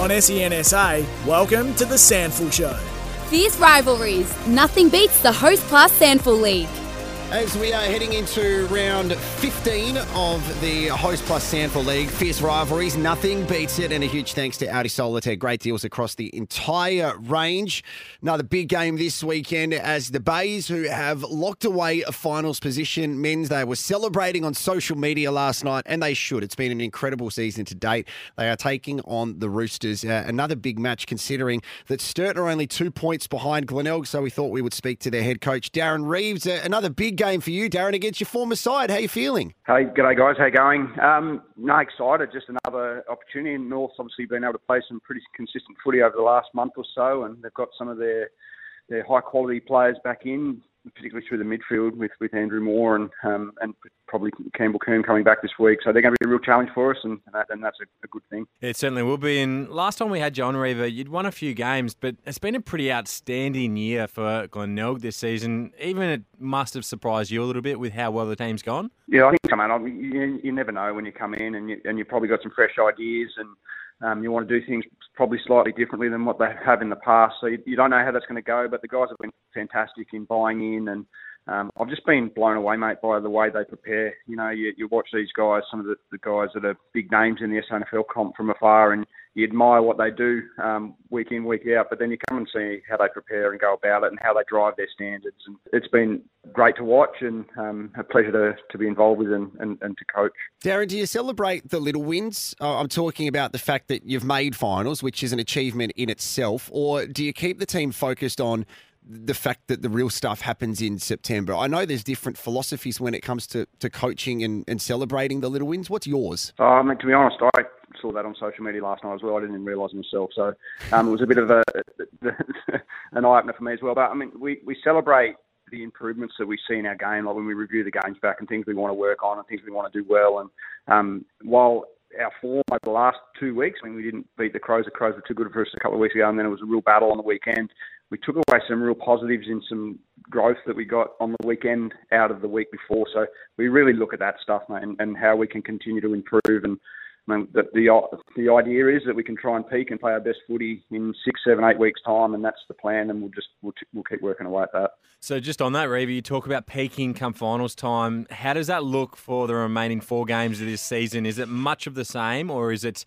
On SENSA, welcome to the SANFL Show. Fierce rivalries. Nothing beats the Host Plus SANFL League. As we are heading into round 15 of the Host Plus SANFL League, fierce rivalries, nothing beats it. And a huge thanks to Audi Solitaire. Great deals across the entire range. Another big game this weekend as the Bays, who have locked away a finals position, men's, they were celebrating on social media last night, and they should. It's been an incredible season to date. They are taking on the Roosters. Uh, another big match considering that Sturt are only two points behind Glenelg, so we thought we would speak to their head coach, Darren Reeves. Uh, another big game for you, Darren, against your former side. How are you feeling? Hey, g'day guys. How you going? Um, no, excited. Just another opportunity. And North's obviously been able to play some pretty consistent footy over the last month or so, and they've got some of their their high quality players back in particularly through the midfield with, with Andrew Moore and um, and probably Campbell Coombe coming back this week. So they're going to be a real challenge for us, and, that, and that's a, a, good thing. It certainly will be. And last time we had John Reaver, you'd won a few games, but it's been a pretty outstanding year for Glenelg this season. Even it must have surprised you a little bit with how well the team's gone. Yeah, I think, come on, you, you never know when you come in, and you and you probably got some fresh ideas and. Um, you want to do things probably slightly differently than what they have in the past. So you, you don't know how that's going to go, but the guys have been fantastic in buying in and um, I've just been blown away, mate, by the way they prepare. You know, you, you watch these guys, some of the, the guys that are big names in the SANFL comp from afar, and you admire what they do um, week in, week out. But then you come and see how they prepare and go about it, and how they drive their standards. And it's been great to watch, and um, a pleasure to, to be involved with and, and, and to coach. Darren, do you celebrate the little wins? Uh, I'm talking about the fact that you've made finals, which is an achievement in itself, or do you keep the team focused on? The fact that the real stuff happens in September. I know there's different philosophies when it comes to, to coaching and, and celebrating the little wins. What's yours? Oh, I mean, to be honest, I saw that on social media last night as well. I didn't even realise myself. So um, it was a bit of a an eye opener for me as well. But I mean, we, we celebrate the improvements that we see in our game, like when we review the games back and things we want to work on and things we want to do well. And um, while our form over the last two weeks. I mean, we didn't beat the Crows. The Crows were too good for us a couple of weeks ago, and then it was a real battle on the weekend we took away some real positives in some growth that we got on the weekend out of the week before. So we really look at that stuff, mate, and, and how we can continue to improve. And I mean, the, the the idea is that we can try and peak and play our best footy in six, seven, eight weeks' time, and that's the plan. And we'll just we'll, we'll keep working away at that. So just on that, Reeve, you talk about peaking come finals time. How does that look for the remaining four games of this season? Is it much of the same, or is it?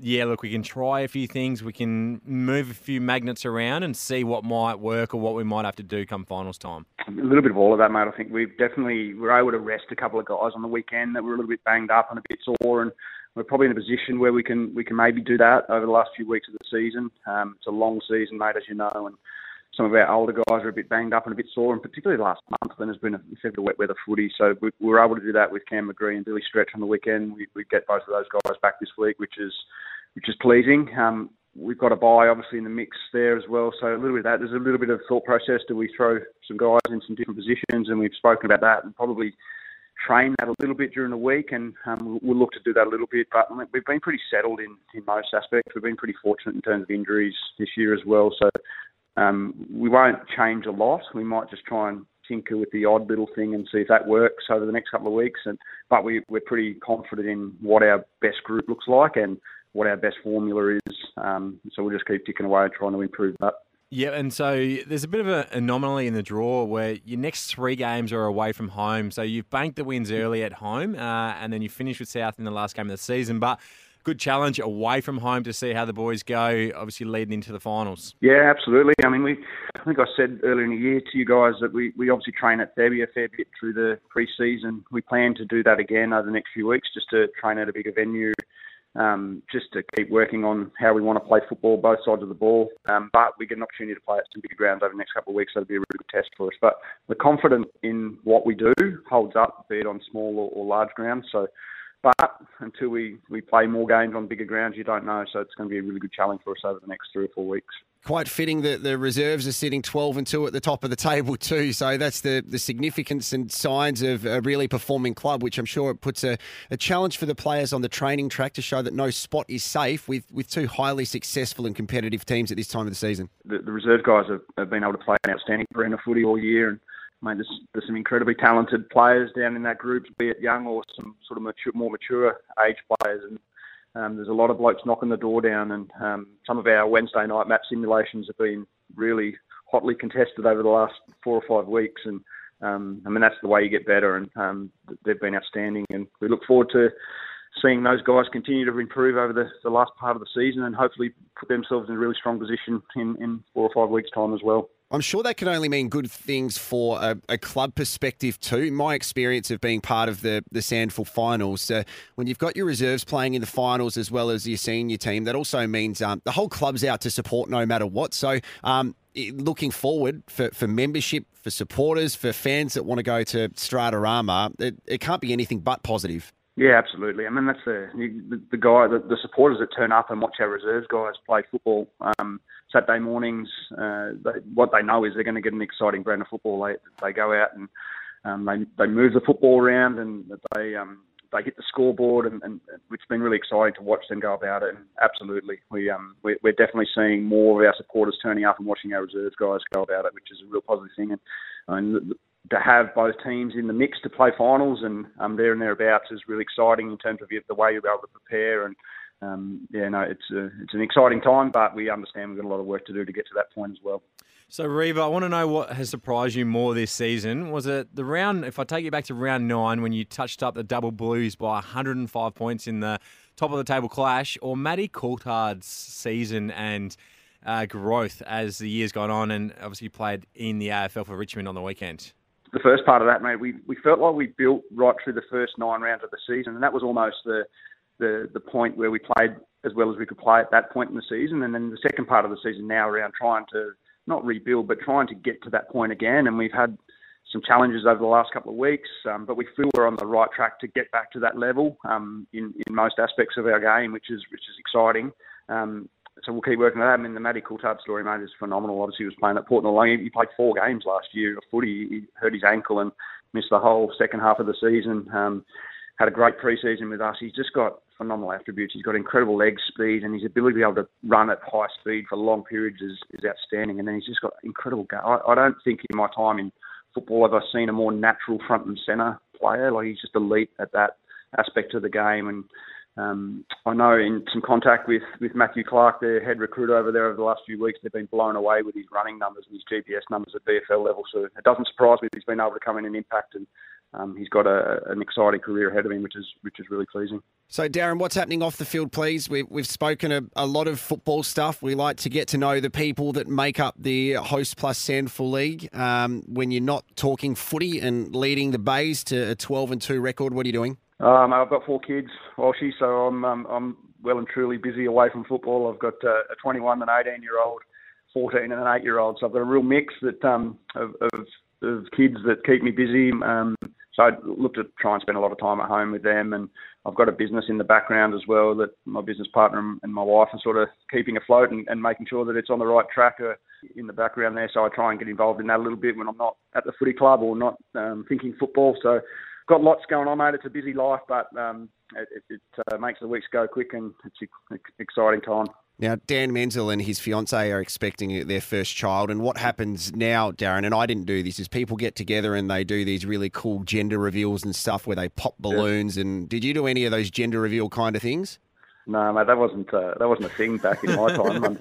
yeah, look, we can try a few things. We can move a few magnets around and see what might work or what we might have to do come finals time. A little bit of all of that, mate. I think we've definitely were able to rest a couple of guys on the weekend that were a little bit banged up and a bit sore, and we're probably in a position where we can we can maybe do that over the last few weeks of the season. Um, it's a long season, mate, as you know, and some of our older guys are a bit banged up and a bit sore, and particularly last month when there's been a fair wet weather footy. So we, we were able to do that with Cam McGree and Billy Stretch on the weekend. We, we get both of those guys back this week, which is which is pleasing. Um, we've got a buy obviously in the mix there as well. So a little bit of that. There's a little bit of thought process. Do we throw some guys in some different positions? And we've spoken about that and probably train that a little bit during the week. And um, we'll look to do that a little bit. But we've been pretty settled in, in most aspects. We've been pretty fortunate in terms of injuries this year as well. So um, we won't change a lot. We might just try and tinker with the odd little thing and see if that works over the next couple of weeks. And but we, we're pretty confident in what our best group looks like and what our best formula is. Um, so we'll just keep ticking away trying to improve that. Yeah, and so there's a bit of an anomaly in the draw where your next three games are away from home. So you've banked the wins early at home, uh, and then you finish with South in the last game of the season. But good challenge away from home to see how the boys go. Obviously, leading into the finals. Yeah, absolutely. I mean, we I think I said earlier in the year to you guys that we, we obviously train at Thebby a fair bit through the pre-season. We plan to do that again over the next few weeks, just to train at a bigger venue um, just to keep working on how we want to play football, both sides of the ball. Um, but we get an opportunity to play at some bigger grounds over the next couple of weeks. So it'll be a really good test for us. But we're confident in what we do holds up, be it on small or, or large grounds. So but until we, we play more games on bigger grounds, you don't know. So it's going to be a really good challenge for us over the next three or four weeks. Quite fitting that the reserves are sitting 12 and 2 at the top of the table, too. So that's the, the significance and signs of a really performing club, which I'm sure it puts a, a challenge for the players on the training track to show that no spot is safe with, with two highly successful and competitive teams at this time of the season. The, the reserve guys have, have been able to play an outstanding brand of footy all year. And mate, there's, there's some incredibly talented players down in that group, be it young or some sort of mature, more mature age players. And um, there's a lot of blokes knocking the door down, and um, some of our Wednesday night map simulations have been really hotly contested over the last four or five weeks. And um, I mean, that's the way you get better, and um, they've been outstanding. And we look forward to seeing those guys continue to improve over the, the last part of the season and hopefully put themselves in a really strong position in, in four or five weeks' time as well. I'm sure that can only mean good things for a, a, club perspective too. My experience of being part of the the SANFL finals, uh, when you've got your reserves playing in the finals as well as your senior team, that also means um, the whole club's out to support no matter what. So, um, looking forward for, for membership, for supporters, for fans that want to go to Stratarama, it, it can't be anything but positive. Yeah, absolutely. I mean, that's the the, the guy, the, the, supporters that turn up and watch our reserves guys play football um, Saturday mornings. Uh, they, what they know is they're going to get an exciting brand of football. They they go out and um, they they move the football around and they um, they hit the scoreboard, and, and it's been really exciting to watch them go about it. And absolutely, we um we're, we're definitely seeing more of our supporters turning up and watching our reserves guys go about it, which is a real positive thing. And, and to have both teams in the mix to play finals and um, there and thereabouts is really exciting in terms of the way you'll be able to prepare. And um, yeah, no, it's a, it's an exciting time, but we understand we've got a lot of work to do to get to that point as well. So, Reva, I want to know what has surprised you more this season. Was it the round, if I take you back to round nine, when you touched up the double blues by 105 points in the top of the table clash, or Matty Coulthard's season and uh, growth as the years gone on, and obviously played in the AFL for Richmond on the weekend? The first part of that, mate, we, we felt like we built right through the first nine rounds of the season, and that was almost the, the the point where we played as well as we could play at that point in the season. And then the second part of the season now around trying to not rebuild, but trying to get to that point again. And we've had some challenges over the last couple of weeks, um, but we feel we're on the right track to get back to that level um, in in most aspects of our game, which is which is exciting. Um, so we'll keep working on that. I mean, the Matty Coulthard story, mate, is phenomenal. Obviously, he was playing at Port Noarlunga. He played four games last year of footy. He hurt his ankle and missed the whole second half of the season. Um, had a great pre-season with us. He's just got phenomenal attributes. He's got incredible leg speed, and his ability to be able to run at high speed for long periods is, is outstanding. And then he's just got incredible. Go- I, I don't think in my time in football have I seen a more natural front and centre player. Like he's just elite at that aspect of the game, and um, I know in some contact with, with Matthew Clark, their head recruiter over there over the last few weeks, they've been blown away with his running numbers and his GPS numbers at BFL level. So it doesn't surprise me that he's been able to come in and impact, and um, he's got a, an exciting career ahead of him, which is which is really pleasing. So Darren, what's happening off the field, please? We've, we've spoken a, a lot of football stuff. We like to get to know the people that make up the Host Plus SANFL League. Um, when you're not talking footy and leading the Bays to a 12 and two record, what are you doing? Um, I've got four kids, Walshy, so I'm um, I'm well and truly busy away from football. I've got uh, a 21 and 18 year old, 14 and an 8 year old. So I've got a real mix that um, of, of, of kids that keep me busy. Um, so I look to try and spend a lot of time at home with them, and I've got a business in the background as well that my business partner and my wife are sort of keeping afloat and, and making sure that it's on the right track uh, in the background there. So I try and get involved in that a little bit when I'm not at the footy club or not um, thinking football. So got lots going on, mate. It's a busy life, but um, it, it uh, makes the weeks go quick, and it's an exciting time. Now, Dan Menzel and his fiancee are expecting their first child. And what happens now, Darren, and I didn't do this, is people get together and they do these really cool gender reveals and stuff where they pop balloons. Yeah. And did you do any of those gender reveal kind of things? No, mate, that wasn't uh, that wasn't a thing back in my time.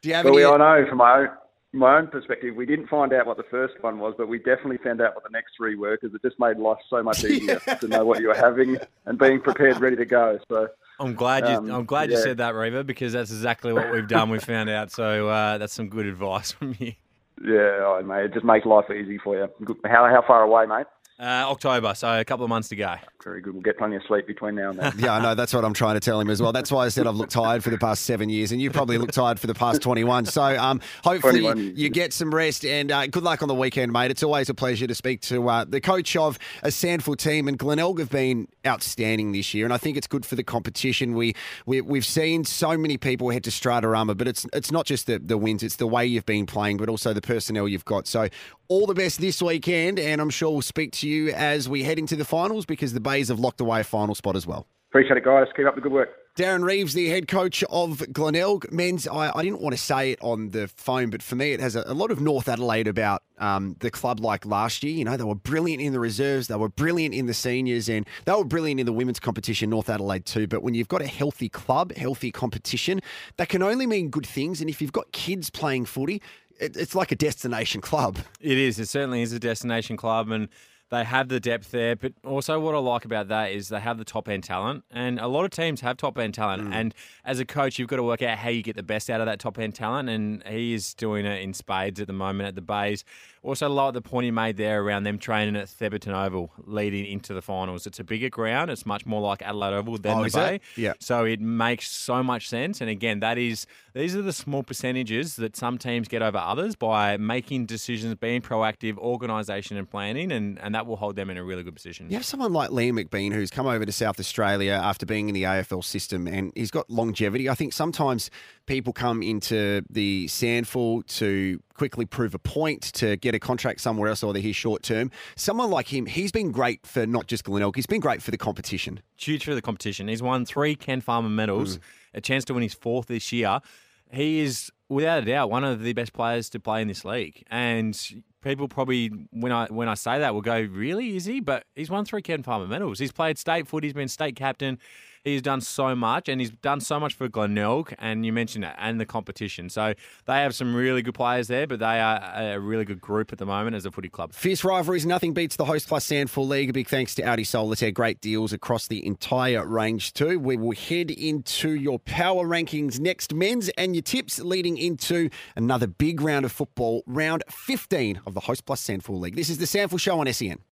do you have but any... we, I know from my own my own perspective, we didn't find out what the first one was, but we definitely found out what the next three were because it just made life so much easier to know what you were having and being prepared, ready to go. So I'm glad you. Um, I'm glad yeah. you said that, Reva, because that's exactly what we've done. We found out, so uh, that's some good advice from you. Yeah, oh, mate, it just makes life easy for you. How how far away, mate? Uh, October, so a couple of months to go. Very good. We'll get plenty of sleep between now and then. Yeah, I know. That's what I'm trying to tell him as well. That's why I said I've looked tired for the past seven years, and you probably look tired for the past 21. So um, hopefully 21 you, you get some rest, and uh, good luck on the weekend, mate. It's always a pleasure to speak to uh, the coach of a SANFL team, and Glenelg have been outstanding this year, and I think it's good for the competition. We, we we've seen so many people head to Stratarama, but it's it's not just the, the wins; it's the way you've been playing, but also the personnel you've got. So all the best this weekend, and I'm sure we'll speak to you as we head into the finals because the Bays have locked away a final spot as well. Appreciate it, guys. Keep up the good work. Darren Reeves, the head coach of Glenelg. Men's, I, I didn't want to say it on the phone, but for me, it has a, a lot of North Adelaide about um, the club like last year. You know, they were brilliant in the reserves, they were brilliant in the seniors, and they were brilliant in the women's competition, North Adelaide too. But when you've got a healthy club, healthy competition, that can only mean good things. And if you've got kids playing footy, it, it's like a destination club. It is. It certainly is a destination club, and they have the depth there. But also, what I like about that is they have the top end talent, and a lot of teams have top end talent. Mm. And as a coach, you've got to work out how you get the best out of that top end talent, and he is doing it in spades at the moment at the Bays. Also, like the point he made there around them training at Thebarton Oval leading into the finals. It's a bigger ground. It's much more like Adelaide Oval than Oh, the Bay. it? Yeah. So it makes so much sense. And again, that is these are the small percentages that some teams get over others by making decisions, being proactive, organisation and planning, and, and that will hold them in a really good position. You have someone like Liam McBean who's come over to South Australia after being in the AFL system and he's got longevity. I think sometimes people come into the SANFL to quickly prove a point, to get a contract somewhere else, or they're here short term. Someone like him, he's been great for not just Glenelg, he's been great for the competition. Huge for the competition. He's won three Ken Farmer medals, mm. a chance to win his fourth this year. He is, without a doubt, one of the best players to play in this league. And people probably, when I when I say that, will go, "Really, is he?" But he's won three Ken Farmer medals. He's played state foot. He's been state captain. He's done so much, and he's done so much for Glenelg. And you mentioned that, and the competition. So they have some really good players there, but they are a really good group at the moment as a footy club. Fierce rivalries, nothing beats the Host Plus SANFL League. A big thanks to Audi Solitaire. Great deals across the entire range, too. We will head into your power rankings next, men's, and your tips leading into another big round of football, round 15 of the Host Plus SANFL League. This is the SANFL Show on SEN.